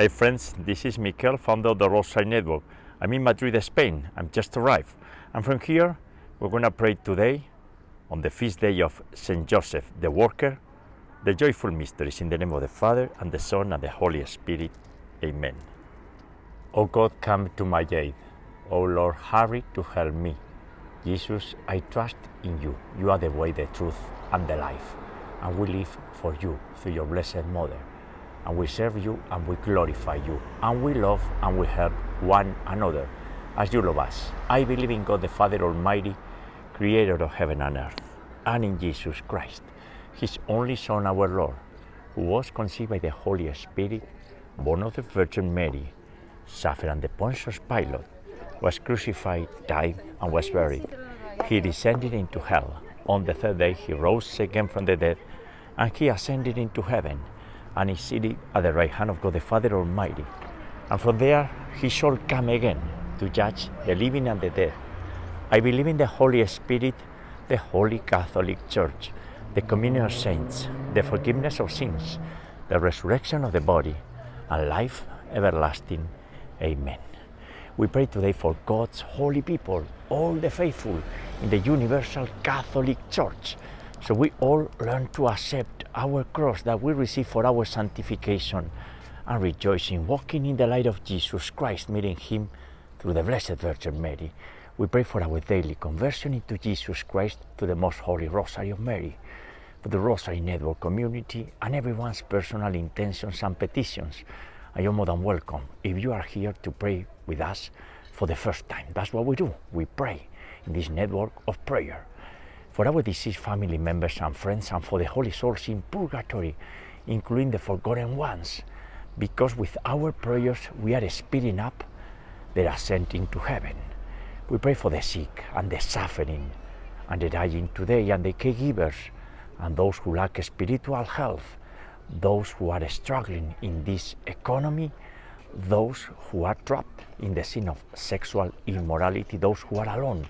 Hey friends, this is Mikel, founder of the Rosary Network. I'm in Madrid, Spain. I'm just arrived. And from here, we're going to pray today on the feast day of Saint Joseph, the worker, the joyful mysteries in the name of the Father and the Son and the Holy Spirit. Amen. O God, come to my aid. O Lord, hurry to help me. Jesus, I trust in you. You are the way, the truth, and the life. And we live for you through your Blessed Mother. And we serve you and we glorify you. And we love and we help one another as you love us. I believe in God the Father Almighty, creator of heaven and earth, and in Jesus Christ, his only Son, our Lord, who was conceived by the Holy Spirit, born of the Virgin Mary, suffered under Pontius Pilate, was crucified, died, and was buried. He descended into hell. On the third day, he rose again from the dead, and he ascended into heaven, and is seated at the right hand of God the Father Almighty. And from there, he shall come again to judge the living and the dead. I believe in the Holy Spirit, the Holy Catholic Church, the communion of saints, the forgiveness of sins, the resurrection of the body, and life everlasting. Amen. We pray today for God's holy people, all the faithful in the universal Catholic Church, so we all learn to accept our cross that we receive for our sanctification and rejoice in walking in the light of Jesus Christ, meeting Him through the Blessed Virgin Mary. We pray for our daily conversion into Jesus Christ to the Most Holy Rosary of Mary, for the Rosary Network community, and everyone's personal intentions and petitions. And you're more than welcome if you are here to pray with us for the first time. That's what we do. We pray in this network of prayer for our deceased family members and friends, and for the holy souls in purgatory, including the forgotten ones, because with our prayers we are speeding up their ascent into heaven. We pray for the sick and the suffering and the dying today, and the caregivers, and those who lack spiritual health, those who are struggling in this economy, those who are trapped in the sin of sexual immorality, those who are alone,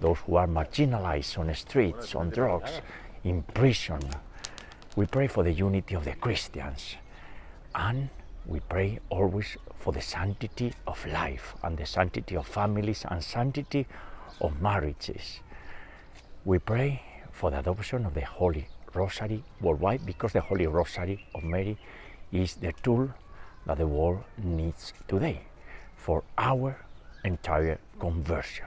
those who are marginalized on the streets, on drugs, in prison. We pray for the unity of the Christians. And we pray always for the sanctity of life and the sanctity of families and sanctity of marriages. We pray for the adoption of the Holy Rosary worldwide because the Holy Rosary of Mary is the tool that the world needs today for our entire conversion.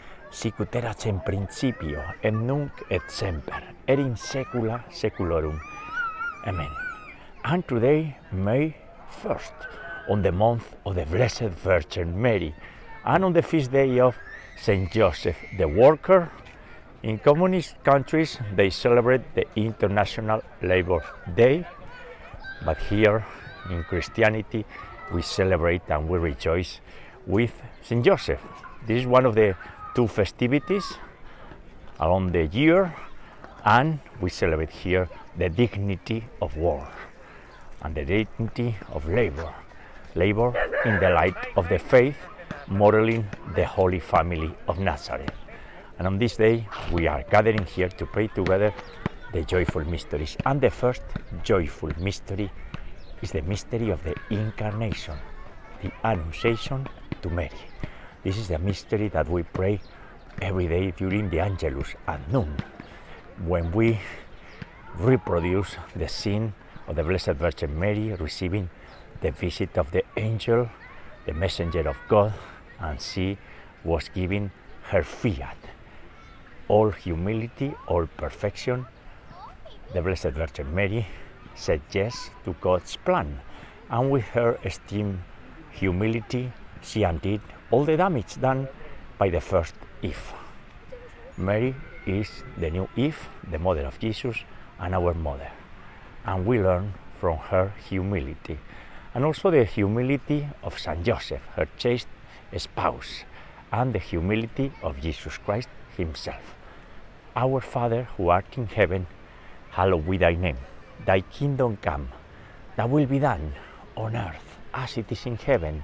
sicut erat in principio, et nunc et semper, et in saecula saeculorum. Amen. And today, May 1st, on the month of the Blessed Virgin Mary, and on the feast day of Saint Joseph the Worker, in communist countries they celebrate the International Labor Day, but here in Christianity we celebrate and we rejoice with Saint Joseph. This is one of the two festivities along the year, and we celebrate here the dignity of work and the dignity of labor. Labor in the light of the faith modeling the Holy Family of Nazareth. And on this day, we are gathering here to pray together the joyful mysteries. And the first joyful mystery is the mystery of the Incarnation, the Annunciation to Mary. This is the mystery that we pray every day during the Angelus at noon, when we reproduce the scene of the Blessed Virgin Mary receiving the visit of the angel, the messenger of God, and she was giving her fiat. All humility, all perfection. The Blessed Virgin Mary said yes to God's plan, and with her extreme humility, she undid all the damage done by the first Eve. Mary is the new Eve, the mother of Jesus, and our mother. And we learn from her humility. And also the humility of Saint Joseph, her chaste spouse, and the humility of Jesus Christ himself. Our Father who art in heaven, hallowed be thy name. Thy kingdom come, thy will be done on earth as it is in heaven.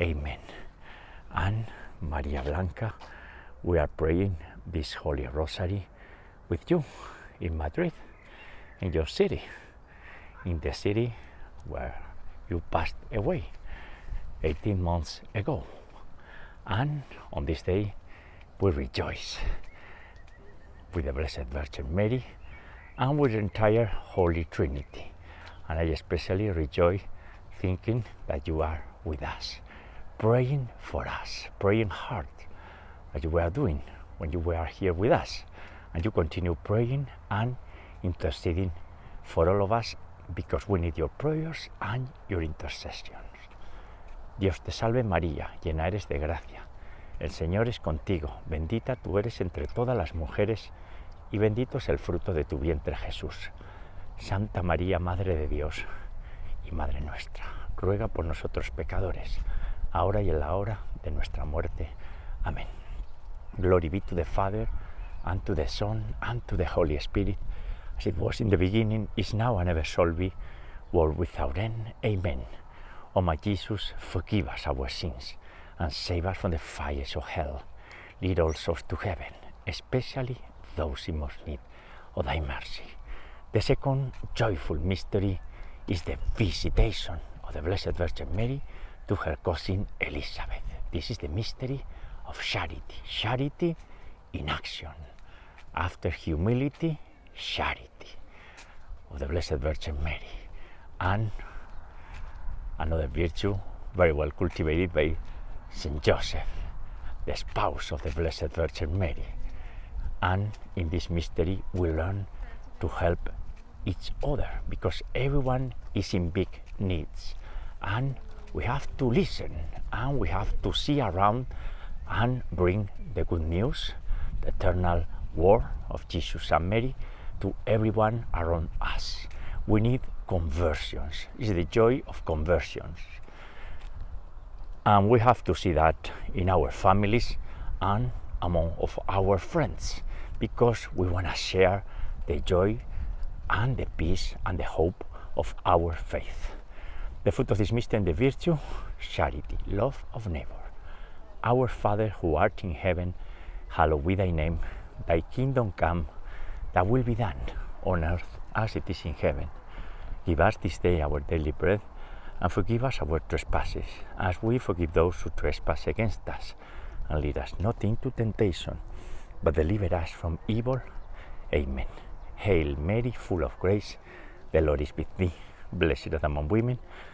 Amen. And Maria Blanca, we are praying this Holy Rosary with you in Madrid, in your city, in the city where you passed away 18 months ago. And on this day, we rejoice with the Blessed Virgin Mary and with the entire Holy Trinity. And I especially rejoice thinking that you are with us, praying for us, praying hard, as you were doing when you were here with us. And you continue praying and interceding for all of us because we need your prayers and your intercessions. Dios te salve María, llena eres de gracia. El Señor es contigo, bendita tú eres entre todas las mujeres y bendito es el fruto de tu vientre Jesús. Santa María, Madre de Dios y Madre nuestra, ruega por nosotros pecadores, ahora y en la hora de nuestra muerte. Amén. Glory be to the Father, and to the Son, and to the Holy Spirit, as it was in the beginning, is now, and ever shall be, world without end. Amen. O my Jesus, forgive us our sins, and save us from the fires of hell. lead all souls to heaven, especially those in most need of thy mercy. The second joyful mystery is the visitation of the Blessed Virgin Mary to her cousin Elizabeth. This is the mystery of charity. Charity in action. After humility, charity of the Blessed Virgin Mary. And another virtue very well cultivated by Saint Joseph, the spouse of the Blessed Virgin Mary. And in this mystery, we learn to help each other because everyone is in big needs. And we have to listen and we have to see around and bring the good news, the eternal word of Jesus and Mary to everyone around us. We need conversions. It's the joy of conversions. And we have to see that in our families and among of our friends because we want to share the joy and the peace and the hope of our faith. The fruit of this mystery and the virtue, charity, love of neighbor. Our Father who art in heaven, hallowed be thy name. Thy kingdom come, thy will be done on earth as it is in heaven. Give us this day our daily bread and forgive us our trespasses as we forgive those who trespass against us. And lead us not into temptation, but deliver us from evil. Amen. Hail Mary, full of grace, the Lord is with thee. Blessed art among women,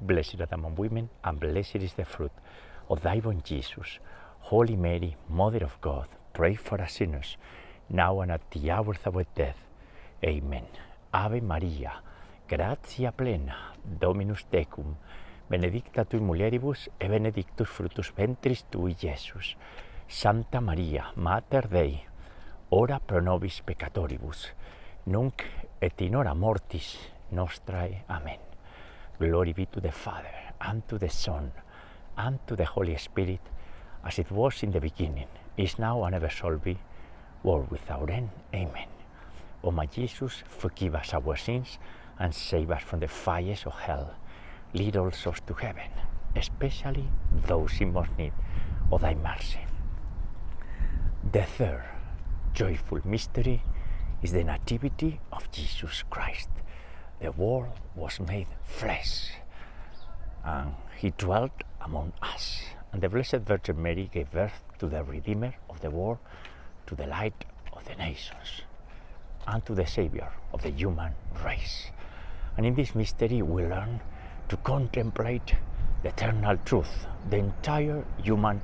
Blessed art among women, and blessed is the fruit of thy womb, Jesus. Holy Mary, Mother of God, pray for us sinners, now and at the hour of our death. Amen. Ave Maria, gratia plena, Dominus tecum, benedicta tui mulieribus, e benedictus fructus ventris tui, Iesus. Santa Maria, Mater Dei, ora pro nobis peccatoribus, nunc et in hora mortis nostrae. Amen. Glory be to the Father, and to the Son, and to the Holy Spirit, as it was in the beginning, is now, and ever shall be, world without end. Amen. O my Jesus, forgive us our sins and save us from the fires of hell. Lead all souls to heaven, especially those in most need of thy mercy. The third joyful mystery is the Nativity of Jesus Christ. The Word was made flesh, and He dwelt among us. And the Blessed Virgin Mary gave birth to the Redeemer of the world, to the light of the nations, and to the Savior of the human race. And in this mystery, we learn to contemplate the eternal truth, the entire human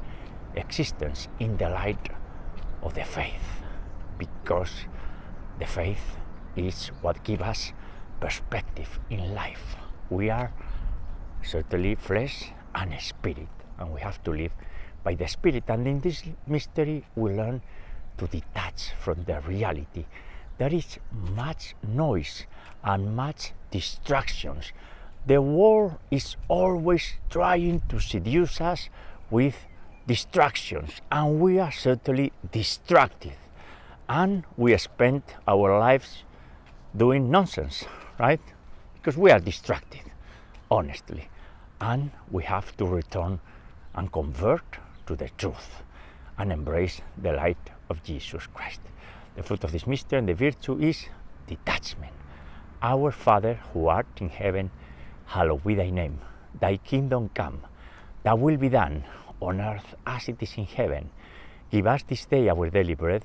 existence in the light of the faith, because the faith is what gives us perspective in life. We are certainly flesh and spirit, and we have to live by the spirit. And in this mystery, we learn to detach from the reality. There is much noise and much distractions. The world is always trying to seduce us with distractions, and we are certainly distracted. And we spend our lives doing nonsense, right? Because we are distracted, honestly. And we have to return and convert to the truth and embrace the light of Jesus Christ. The fruit of this mystery and the virtue is detachment. Our Father who art in heaven, hallowed be thy name. Thy kingdom come, thy will be done on earth as it is in heaven. Give us this day our daily bread,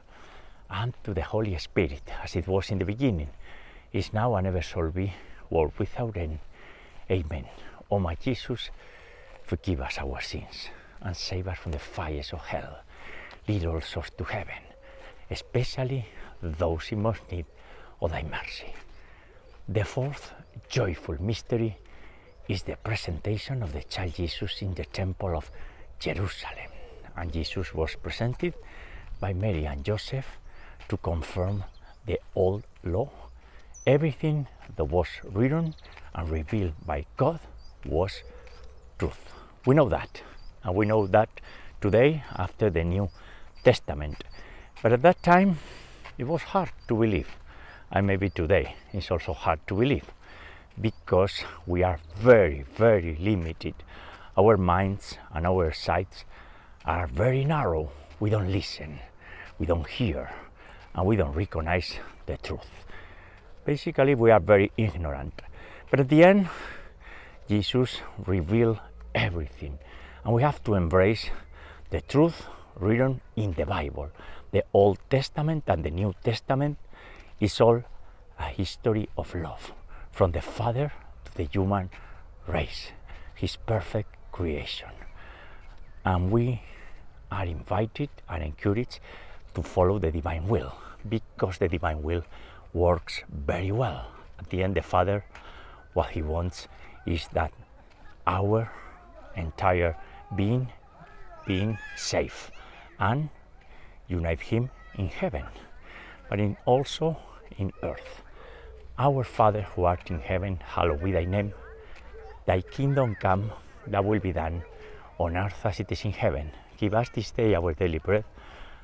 and to the Holy Spirit, as it was in the beginning, is now, and ever shall be, world without end. Amen. O my Jesus, forgive us our sins, and save us from the fires of hell. Lead all souls to heaven, especially those in most need of thy mercy. The fourth joyful mystery is the presentation of the child Jesus in the temple of Jerusalem. And Jesus was presented by Mary and Joseph to confirm the old law. Everything that was written and revealed by God was truth. We know that, and we know that today after the New Testament. But at that time, it was hard to believe, and maybe today it's also hard to believe because we are very, very limited. Our minds and our sights are very narrow. We don't listen, we don't hear, and we don't recognize the truth. Basically, we are very ignorant. But at the end, Jesus revealed everything. And we have to embrace the truth written in the Bible. The Old Testament and the New Testament is all a history of love from the Father to the human race, His perfect creation. And we are invited and encouraged to follow the divine will because the divine will works very well. At the end, the Father, what He wants is that our entire being being safe and unite Him in heaven, but in also in earth. Our Father who art in heaven, hallowed be thy name. Thy kingdom come, thy will be done on earth as it is in heaven. Give us this day our daily bread.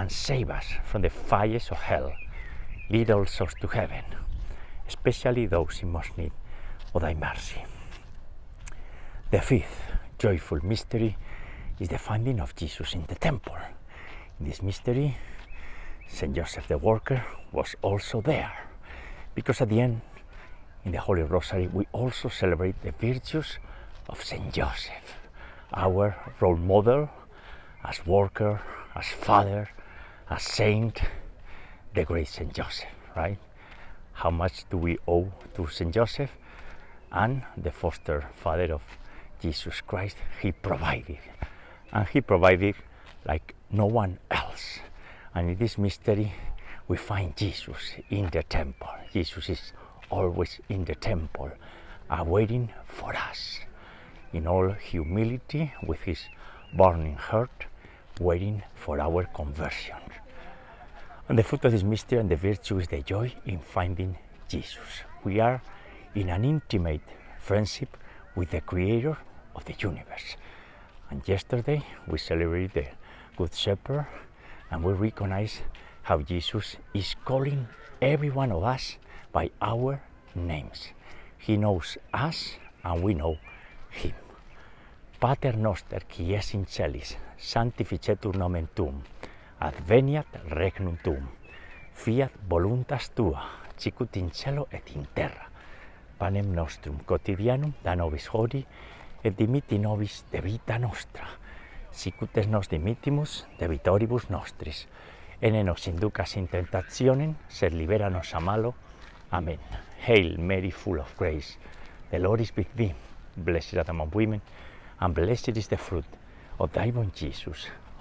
and save us from the fires of hell. Lead all souls to heaven, especially those in most need of thy mercy. The fifth joyful mystery is the finding of Jesus in the temple. In this mystery, Saint Joseph the Worker was also there, because at the end, in the Holy Rosary, we also celebrate the virtues of Saint Joseph, our role model as worker, as father, as saint, the great Saint Joseph, right? How much do we owe to Saint Joseph and the foster father of Jesus Christ? He provided, and he provided like no one else. And in this mystery, we find Jesus in the temple. Jesus is always in the temple, awaiting for us in all humility with his burning heart, waiting for our conversion. And the fruit of this mystery and the virtue is the joy in finding Jesus. We are in an intimate friendship with the Creator of the universe. And yesterday we celebrated the Good Shepherd and we recognize how Jesus is calling every one of us by our names. He knows us and we know him. Pater noster qui es in celis, sanctificetur nomen tuum, adveniat regnum tuum, fiat voluntas tua, sicut in cielo et in terra. Panem nostrum quotidianum da nobis hodie, et dimitti nobis debita nostra, sicut es nos dimittimus debitoribus nostris, ene nos inducas in tentationem, sed libera nos a malo. Amen. Hail Mary, full of grace, the Lord is with thee. Blessed art among women, and blessed is the fruit of thy womb, Jesus.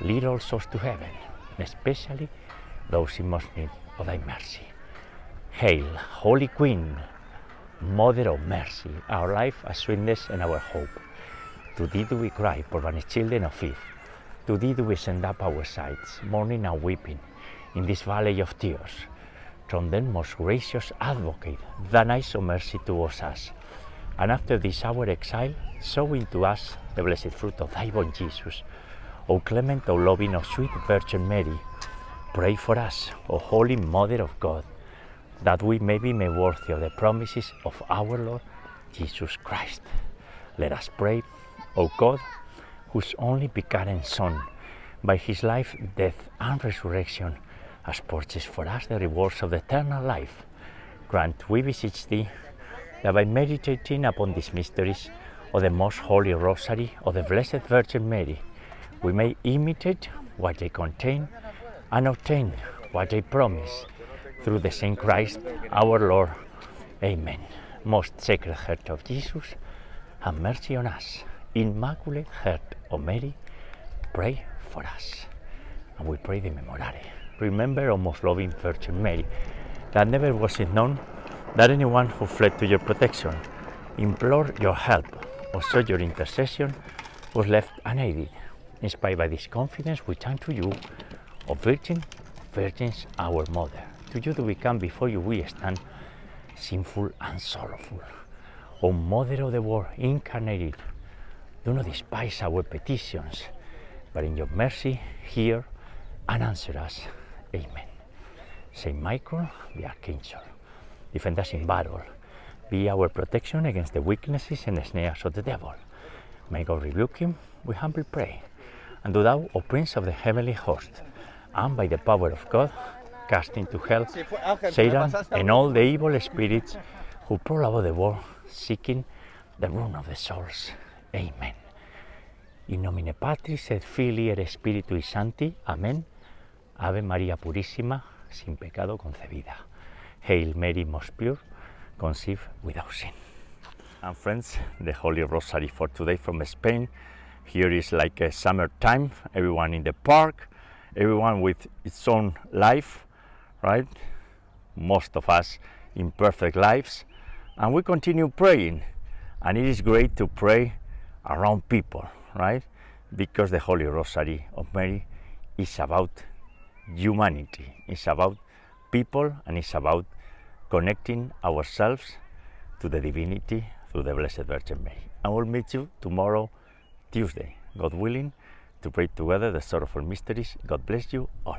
Lead all souls to heaven, especially those in most need of thy mercy. Hail, Holy Queen, Mother of Mercy, our life, our sweetness, and our hope. To thee do we cry, poor banished children of Eve. To thee do we send up our sighs, mourning and weeping, in this valley of tears. From then, most gracious Advocate, thine eyes of mercy towards us. And after this our exile, sow into us the blessed fruit of thy womb, Jesus. O clement, O loving, O sweet Virgin Mary, pray for us, O Holy Mother of God, that we may be made worthy of the promises of our Lord Jesus Christ. Let us pray, O God, whose only begotten Son, by his life, death, and resurrection, has purchased for us the rewards of the eternal life. Grant, we beseech thee, that by meditating upon these mysteries of the most holy rosary of the Blessed Virgin Mary, we may imitate what they contain and obtain what they promise through the same Christ our Lord. Amen. Most Sacred Heart of Jesus, have mercy on us. Immaculate Heart of Mary, pray for us. And we pray the Memorare. remember, O most loving Virgin Mary, that never was it known that anyone who fled to your protection, implored your help, or sought your intercession, was left unaided. Inspired by this confidence, we turn to you, O Virgin, Virgins, our Mother. To you do we come, before you we stand, sinful and sorrowful. O Mother of the Word incarnated, do not despise our petitions, but in your mercy hear and answer us. Amen. Saint Michael, the Archangel, defend us in battle. Be our protection against the weaknesses and the snares of the devil. May God rebuke him, we humbly pray. And do thou, O Prince of the heavenly host, and by the power of God, cast into hell Satan and all the evil spirits who prowl about the world, seeking the ruin of the souls. Amen. In nomine Patris et Filii et Spiritui Sancti. Amén. Ave María Purísima, sin pecado concebida. Hail Mary, most pure, conceived without sin. And friends, the Holy Rosary for today from Spain. Here is like a summer time, everyone in the park, everyone with its own life, right? Most of us imperfect lives, and we continue praying. And it is great to pray around people, right? Because the Holy Rosary of Mary is about humanity, it's about people, and it's about connecting ourselves to the divinity through the Blessed Virgin Mary. And we'll meet you tomorrow, Tuesday, God willing, to pray together the sorrowful mysteries. God bless you all.